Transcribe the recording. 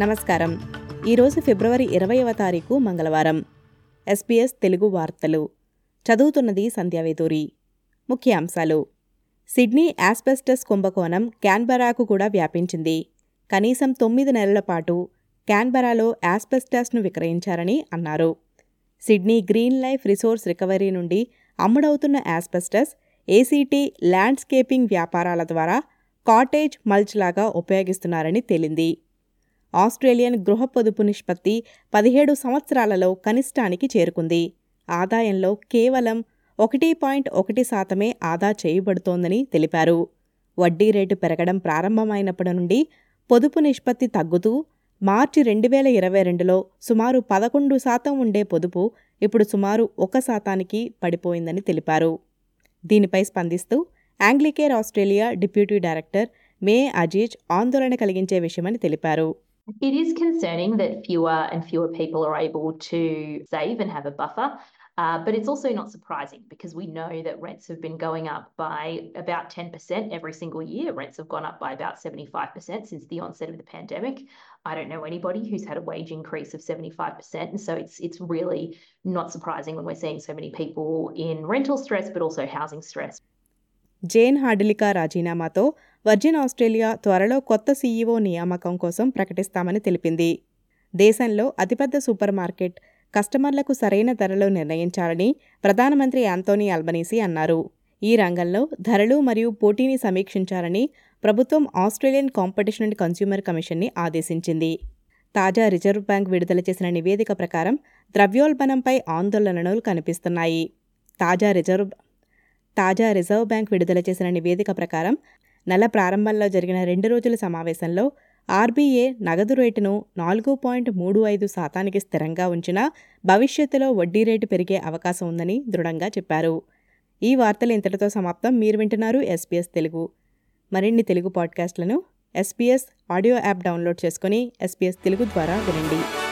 నమస్కారం. ఈరోజు ఫిబ్రవరి ఇరవైవ తారీఖు మంగళవారం. ఎస్బీఎస్ తెలుగు వార్తలు. చదువుతున్నది సంధ్యావేదూరి ముఖ్యాంశాలు. సిడ్నీ యాస్పెస్టస్ కుంభకోణం క్యాన్బరాకు కూడా వ్యాపించింది. కనీసం తొమ్మిది నెలల పాటు క్యాన్బరాలో యాస్పెస్టస్ను విక్రయించారని అన్నారు. Sydney green life resource recovery నుండి అమ్ముడవుతున్న యాస్బెస్టస్ ఏసీటీ ల్యాండ్స్కేపింగ్ వ్యాపారాల ద్వారా కాటేజ్ మల్చ్ లాగా ఉపయోగిస్తున్నారని తేలింది. ఆస్ట్రేలియన్ గృహ పొదుపు నిష్పత్తి పదిహేడు సంవత్సరాలలో కనిష్టానికి చేరుకుంది. ఆదాయంలో కేవలం ఒకటి పాయింట్ ఒకటి శాతమే ఆదా చేయబడుతోందని తెలిపారు. వడ్డీ రేటు పెరగడం ప్రారంభమైనప్పటి నుండి పొదుపు నిష్పత్తి తగ్గుతూ మార్చి రెండు వేల ఇరవై రెండులో సుమారు పదకొండు శాతం ఉండే పొదుపు ఇప్పుడు సుమారు ఒక శాతానికి పడిపోయిందని తెలిపారు. దీనిపై స్పందిస్తూ Anglicare Australia deputy director May Aziz ఆందోళన కలిగించే విషయమని తెలిపారు. It is concerning that fewer and fewer people are able to save and have a buffer. Uh, but it's also not surprising because we know that rents have been going up by about 10% every single year. Rents have gone up by about 75% since the onset of the pandemic. I don't know anybody who's had a wage increase of 75%. And so it's, it's really not surprising when we're seeing so many people in rental stress, but also housing stress. Jayne Hrdlicka రాజీనామాతో Virgin Australia త్వరలో కొత్త CEO నియామకం కోసం ప్రకటిస్తామని తెలిపింది. దేశంలో అతిపెద్ద super market కస్టమర్లకు సరైన ధరలు నిర్ణయించాలని ప్రధానమంత్రి యాంతోనీ అల్బనీసీ అన్నారు. ఈ రంగంలో ధరలు మరియు పోటీని సమీక్షించాలని ప్రభుత్వం ఆస్ట్రేలియన్ కాంపిటీషన్ అండ్ కన్స్యూమర్ కమిషన్ని ఆదేశించింది. తాజా రిజర్వ్ బ్యాంక్ విడుదల చేసిన నివేదిక ప్రకారం ద్రవ్యోల్బణంపై ఆందోళనలు కనిపిస్తున్నాయి. తాజా రిజర్వ్ తాజా రిజర్వ్ బ్యాంక్ విడుదల చేసిన నివేదిక ప్రకారం నెల ప్రారంభంలో జరిగిన రెండు రోజుల సమావేశంలో ఆర్బీఏ నగదు రేటును నాలుగు పాయింట్ మూడు ఐదు శాతానికి స్థిరంగా ఉంచినా భవిష్యత్తులో వడ్డీ రేటు పెరిగే అవకాశం ఉందని దృఢంగా చెప్పారు. ఈ వార్తలు ఇంతటితో సమాప్తం. మీరు వింటున్నారు ఎస్పీఎస్ తెలుగు. మరిన్ని తెలుగు పాడ్కాస్ట్లను ఎస్పీఎస్ ఆడియో యాప్ డౌన్లోడ్ చేసుకుని ఎస్పీఎస్ తెలుగు ద్వారా వినండి.